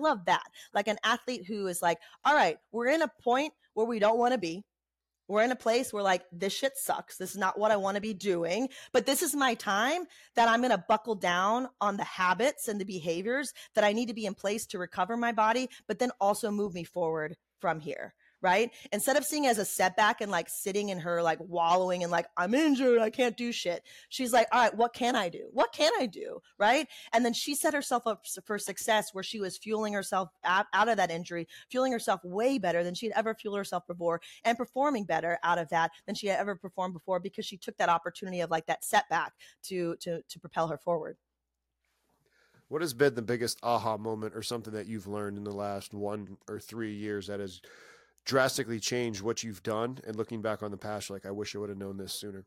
love that. Like an athlete who is like, all right, we're in a point where we don't want to be. We're in a place where like this shit sucks. This is not what I want to be doing, but this is my time that I'm going to buckle down on the habits and the behaviors that I need to be in place to recover my body, but then also move me forward from here right? Instead of seeing as a setback and like sitting in her like wallowing and like I'm injured, I can't do shit. She's like, all right, what can I do? What can I do, right? And then she set herself up for success where she was fueling herself out, of that injury, fueling herself way better than she'd ever fueled herself before, and performing better out of that than she had ever performed before because she took that opportunity of like that setback to to to propel her forward. What has been the biggest aha moment or something that you've learned in the last one or three years that has drastically changed what you've done and looking back on the past like i wish i would have known this sooner.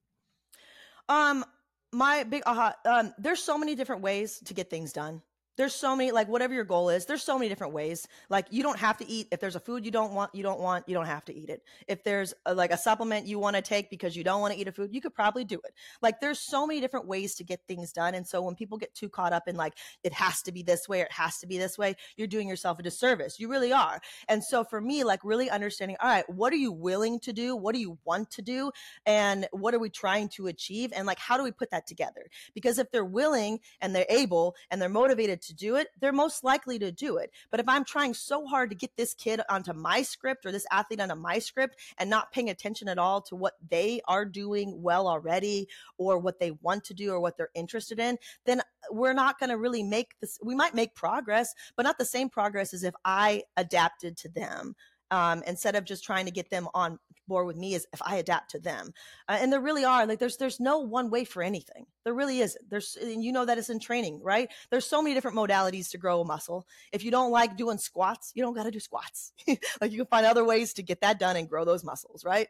Um my big aha um there's so many different ways to get things done there's so many like whatever your goal is there's so many different ways. Like you don't have to eat. If there's a food you don't want you don't want you don't have to eat it. If there's a, like a supplement you want to take because you don't want to eat a food you could probably do it. Like there's so many different ways to get things done and so when people get too caught up in like it has to be this way or it has to be this way you're doing yourself a disservice. You really are. And so for me like really understanding all right what are you willing to do? What do you want to do? And what are we trying to achieve? And like how do we put that together? Because if they're willing and they're able and they're motivated to do it, they're most likely to do it. But if I'm trying so hard to get this kid onto my script or this athlete onto my script and not paying attention at all to what they are doing well already or what they want to do or what they're interested in, then we're not going to really make this. We might make progress, but not the same progress as if I adapted to them. Um, instead of just trying to get them on board with me is if I adapt to them. Uh, and there really are like there's there's no one way for anything. There really isn't. There's and you know that it's in training, right? There's so many different modalities to grow a muscle. If you don't like doing squats, you don't got to do squats. like you can find other ways to get that done and grow those muscles, right?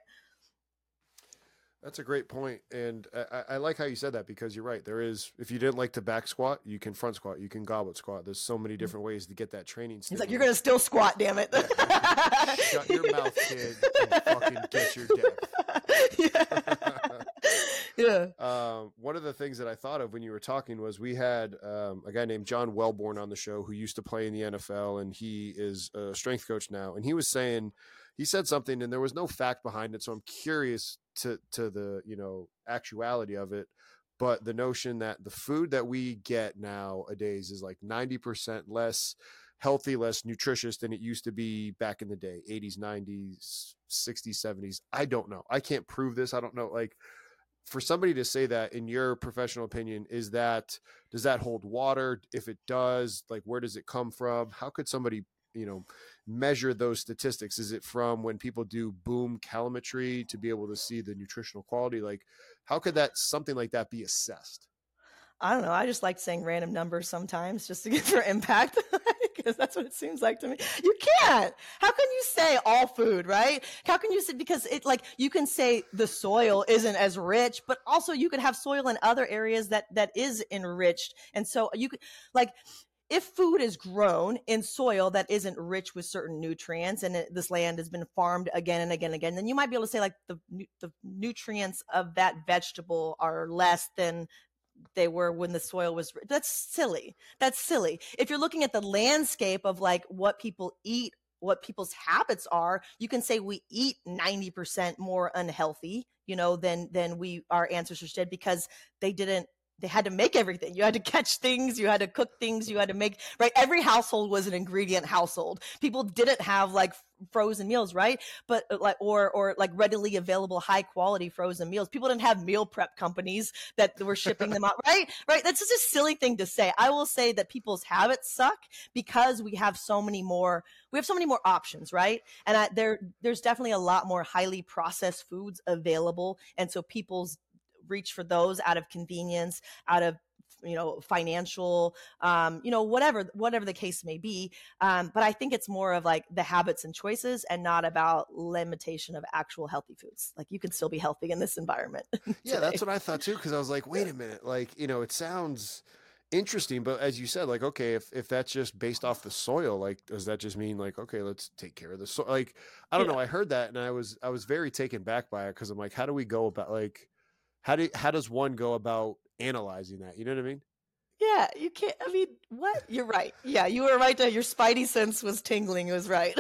That's a great point, and I, I, like how you said that because you're right. There is, if you didn't like to back squat, you can front squat, you can goblet squat. There's so many mm. different ways to get that training. He's like, you're gonna still squat, damn it! Shut your mouth, kid, and fucking get your depth. yeah. yeah. Um, one of the things that I thought of when you were talking was we had um, a guy named John Welbourn on the show who used to play in the NFL, and he is a strength coach now, and he was saying he said something and there was no fact behind it so i'm curious to to the you know actuality of it but the notion that the food that we get nowadays is like 90% less healthy less nutritious than it used to be back in the day 80s 90s 60s 70s i don't know. I can't prove this. I don't know. Like for somebody to say that in your professional opinion is that does that hold water? If it does like where does it come from? How could somebody you know measure those statistics? Is it from when people do bomb calorimetry to be able to see the nutritional quality? Like how could that something like that be assessed? I don't know. I just like saying random numbers sometimes just to get for impact because that's what it seems like to me. You can't! How can you say all food right? How can you say because it like you can say the soil isn't as rich but also you could have soil in other areas that that is enriched. And so you could like if food is grown in soil that isn't rich with certain nutrients and it, this land has been farmed again and again and again then you might be able to say like the the nutrients of that vegetable are less than they were when the soil was that's silly. That's silly. If you're looking at the landscape of like what people eat what people's habits are you can say we eat 90% more unhealthy you know than than we our ancestors did because they didn't they had to make everything. You had to catch things, you had to cook things, you had to make right. Every household was an ingredient household. People didn't have like frozen meals, right? But uh, like or or like readily available high quality frozen meals. People didn't have meal prep companies that were shipping them out, right? Right? That's just a silly thing to say. I will say that people's habits suck because we have so many more we have so many more options, right? And I, there there's definitely a lot more highly processed foods available and so people's reach for those out of convenience, out of you know financial um you know whatever whatever the case may be. Um but i think it's more of like the habits and choices and not about limitation of actual healthy foods. Like you can still be healthy in this environment yeah that's what i thought too because i was like wait a minute. Like you know it sounds interesting but as you said like okay if, if that's just based off the soil like does that just mean like okay let's take care of the soil like i don't yeah. know i heard that and i was i was very taken back by it because i'm like how do we go about like how do how does one go about analyzing that? You know what I mean? Yeah, you can't. I mean, what? You're right. Yeah, you were right. To, your spidey sense was tingling. It was right.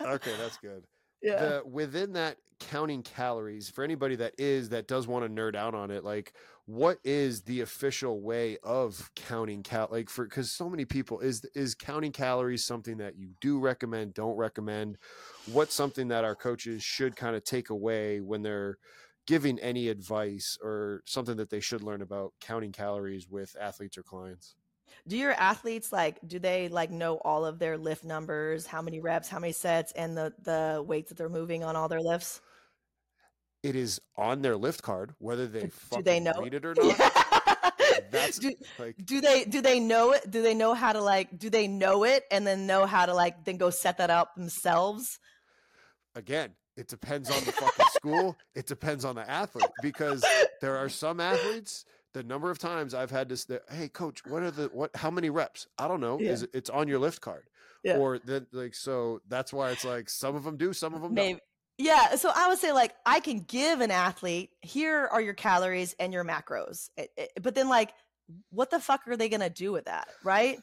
okay, that's good. Yeah. The, within that counting calories, for anybody that is that does want to nerd out on it, like what is the official way of counting cal like for because so many people is is counting calories something that you do recommend, don't recommend? What's something that our coaches should kind of take away when they're giving any advice or something that they should learn about counting calories with athletes or clients? Do your athletes like do they like know all of their lift numbers, how many reps, how many sets and the the weights that they're moving on all their lifts? It is on their lift card whether they do they know read it or not. That's do, like do they do they know it? Do they know how to like do they know it and then know how to like then go set that up themselves? again, it depends on the fucking school. It depends on the athlete because there are some athletes. The number of times I've had this, hey coach, what are the what? How many reps? I don't know. Yeah. Is it, it's on your lift card, Yeah. or then like so that's why it's like some of them do, some of them Maybe. don't. Yeah, so I would say like I can give an athlete here are your calories and your macros, It- it- but then like what the fuck are they gonna do with that, right?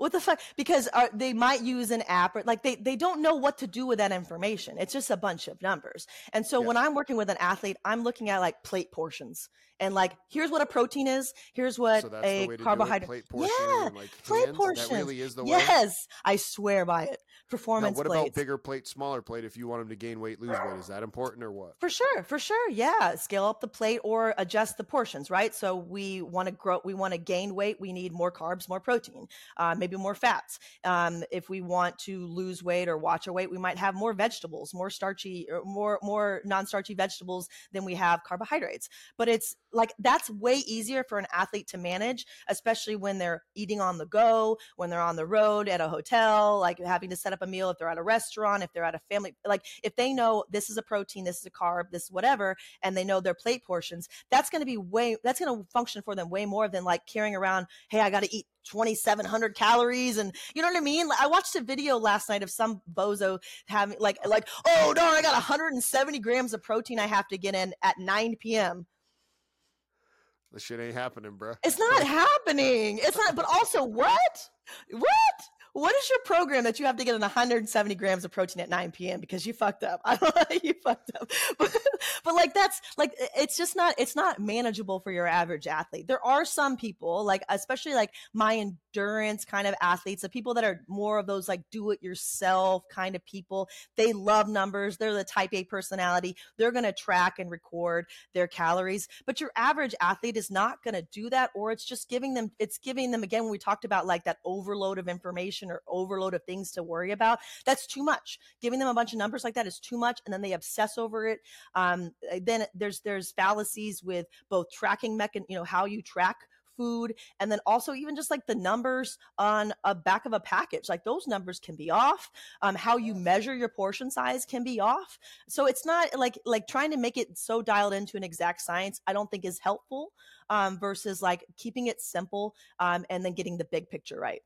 What the fuck? Because are, they might use an app or like they they don't know what to do with that information. It's just a bunch of numbers. And so Yeah. when I'm working with an athlete, I'm looking at like plate portions and like here's what a protein is, here's what So a the way to carbohydrate. Plate portion, Yeah, like plate hands. portions. That really is the way. Yes, I swear by it. Now, Performance what plates. about bigger plate, smaller plate? If you want them to gain weight, lose weight, is that important or what? For sure, for sure. Yeah. Scale up the plate or adjust the portions, right? So we want to grow, we want to gain weight. We need more carbs, more protein, uh, maybe more fats. Um, if we want to lose weight or watch our weight, we might have more vegetables, more starchy, or more, more non starchy vegetables than we have carbohydrates. But it's like that's way easier for an athlete to manage, especially when they're eating on the go, when they're on the road at a hotel, like having to set up a meal if they're at a restaurant, if they're at a family, like if they know this is a protein, this is a carb, this is whatever, and they know their plate portions, that's going to be way, that's going to function for them way more than like carrying around, hey, I got to eat 2700 calories and you know what i mean? I watched a video last night of some bozo having like like oh darn i got 170 grams of protein i have to get in at 9 p.m This shit ain't happening, bro. it's not happening. It's not. But also, what? What? What is your program that you have to get in 170 grams of protein at 9 p.m. because you fucked up? I don't know. You fucked up. But, but like that's like it's just not. It's not manageable for your average athlete. There are some people like, especially like my endurance kind of athletes, the people that are more of those like do it yourself kind of people. They love numbers. They're the type A personality. They're gonna track and record their calories. But your average athlete is not going to do that, or it's just giving them, it's giving them, again, when we talked about like that overload of information or overload of things to worry about, that's too much. Giving them a bunch of numbers like that is too much. And then they obsess over it. Um, then there's, there's fallacies with both tracking mechan, you know, how you track food and then also even just like the numbers on a back of a package like those numbers can be off. Um, how you measure your portion size can be off. So it's not like like trying to make it so dialed into an exact science i don't think is helpful um, versus like keeping it simple um, and then getting the big picture right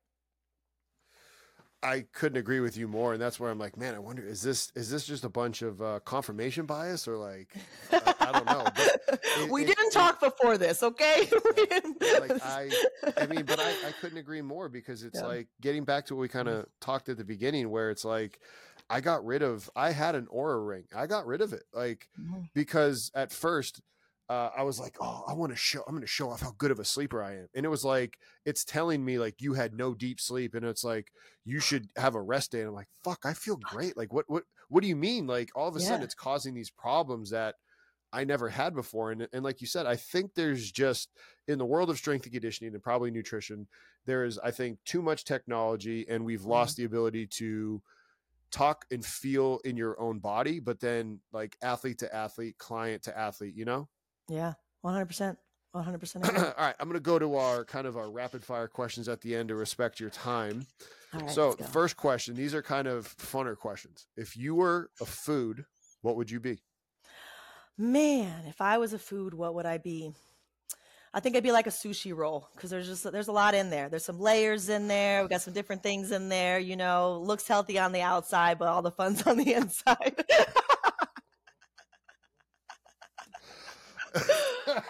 I couldn't agree with you more, and that's where I'm like, man, I wonder is this is this just a bunch of uh, confirmation bias or like I, I don't know. But it- we it- didn't it- talk before this okay like I, I mean, but I, I couldn't agree more because it's Yeah. like getting back to what we kind of talked at the beginning, where it's like I got rid of I had an Oura ring, I got rid of it, like Mhm. because at first uh, I was like, oh, I want to show, I'm going to show off how good of a sleeper I am. And it was like, it's telling me like you had no deep sleep. And it's like, you should have a rest day. And I'm like, fuck, I feel great. Like, what, what, what do you mean? Like all of a sudden it's causing these problems that I never had before. And, and like you said, I think there's just in the world of strength and conditioning and probably nutrition, there is, I think, too much technology and we've lost the ability to talk and feel in your own body, but then like athlete to athlete, client to athlete, you know? Yeah 100% 100% all right I'm going to go to our kind of our rapid fire questions at the end to respect your time. Right, so, first question, these are kind of funner questions. If you were a food, what would you be? Man, if I was a food, what would I be? I think I'd be like a sushi roll because there's just there's a lot in there. There's some layers in there. We got some different things in there. You know, looks healthy on the outside, but all the fun's on the inside.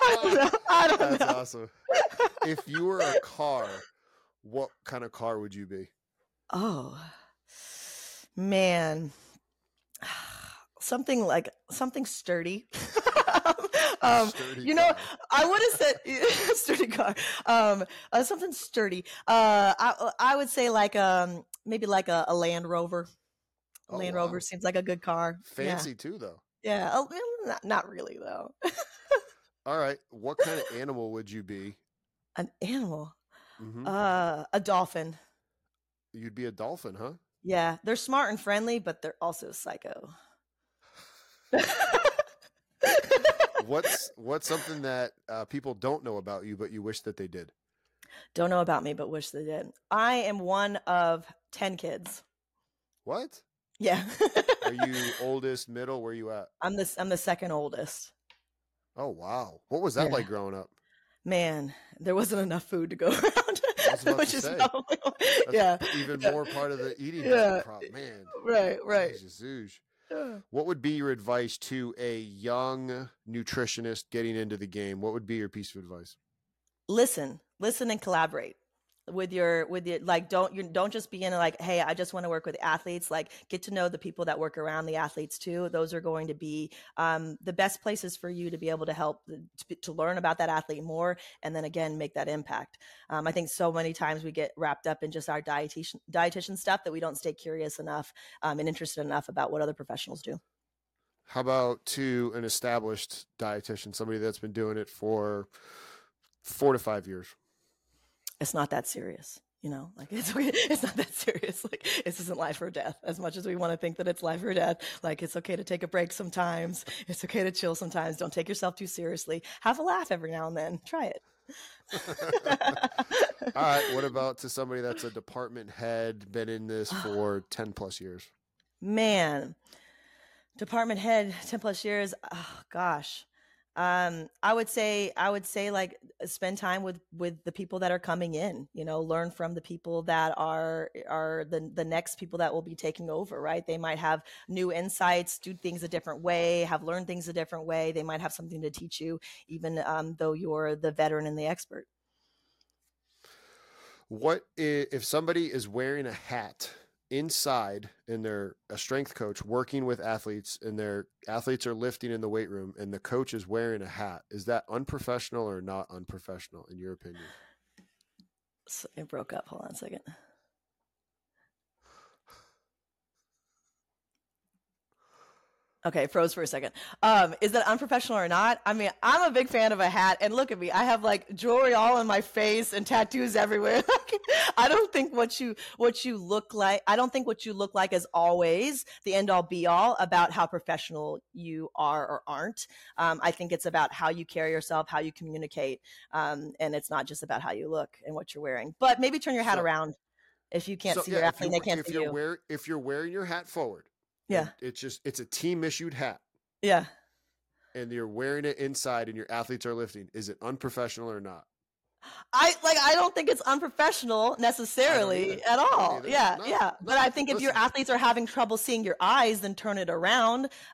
I don't know. I don't That's know. awesome. if you were a car, what kind of car would you be? Oh, man. Something like something sturdy. um, Sturdy you know, car. I would have said sturdy car. Um, uh, something sturdy. Uh, I I would say like um maybe like a, a Land Rover. Oh, Land wow. Rover seems like a good car. Yeah. fancy too, though. Yeah. Oh, not, not really though. All right, what kind of animal would you be? An animal. Mhm. Uh, a dolphin. You'd be a dolphin, huh? Yeah, they're smart and friendly, but they're also psycho. What's what's something that uh, people don't know about you, but you wish that they did? Don't know about me, but wish they did. I am one of 10 kids. What? Yeah. Are you oldest, middle? Where you at? I'm the I'm the second oldest. Oh wow, what was that Yeah. like growing up? Man, there wasn't enough food to go around. which is probably yeah. even yeah. more part of the eating Yeah. prop, man. Right, right. Jesus, What would be your advice to a young nutritionist getting into the game? What would be your piece of advice? Listen, listen and collaborate with your with your like don't you don't just be in like hey i just want to work with athletes. Like get to know the people that work around the athletes too. Those are going to be um, the best places for you to be able to help to, to learn about that athlete more and then again make that impact. Um, i think so many times we get wrapped up in just our dietitian dietitian stuff that we don't stay curious enough um, and interested enough about what other professionals do. How about to an established dietitian, somebody that's been doing it for four to five years? It's not that serious you know? Like it's okay it's not that serious. Like this isn't life or death. As much as we want to think that it's life or death like it's okay to take a break sometimes. It's okay to chill sometimes. Don't take yourself too seriously. Have a laugh every now and then. Try it. All right. What about to somebody that's a department head, been in this for 10 plus years? man department head 10 plus years. Oh gosh um i would say i would say like spend time with with the people that are coming in you know learn from the people that are are the the next people that will be taking over right? They might have new insights do things a different way have learned things a different way. They might have something to teach you even um, though you're the veteran and the expert. What if somebody is wearing a hat inside and they're a strength coach working with athletes and their athletes are lifting in the weight room and the coach is wearing a hat? Is that unprofessional or not unprofessional in your opinion? so it broke up hold on a second Okay, froze for a second. Um, is that unprofessional or not? I mean, I'm a big fan of a hat, and look at me. I have like jewelry all in my face and tattoos everywhere. I don't think what you what you look like. I don't think what you look like is always the end all be all about how professional you are or aren't. Um, I think it's about how you carry yourself, how you communicate, um, and it's not just about how you look and what you're wearing. But maybe turn your hat So- around if you can't So, see yeah, your athlete. you- They can't if see you're you. wear, if you're wearing your hat forward, Yeah, and it's just it's a team issued hat, yeah. and you're wearing it inside, and your athletes are lifting. Is it unprofessional or not? I like I don't think it's unprofessional necessarily at all. Yeah, No, yeah. But I think if your athletes are having trouble seeing your eyes, then turn it around.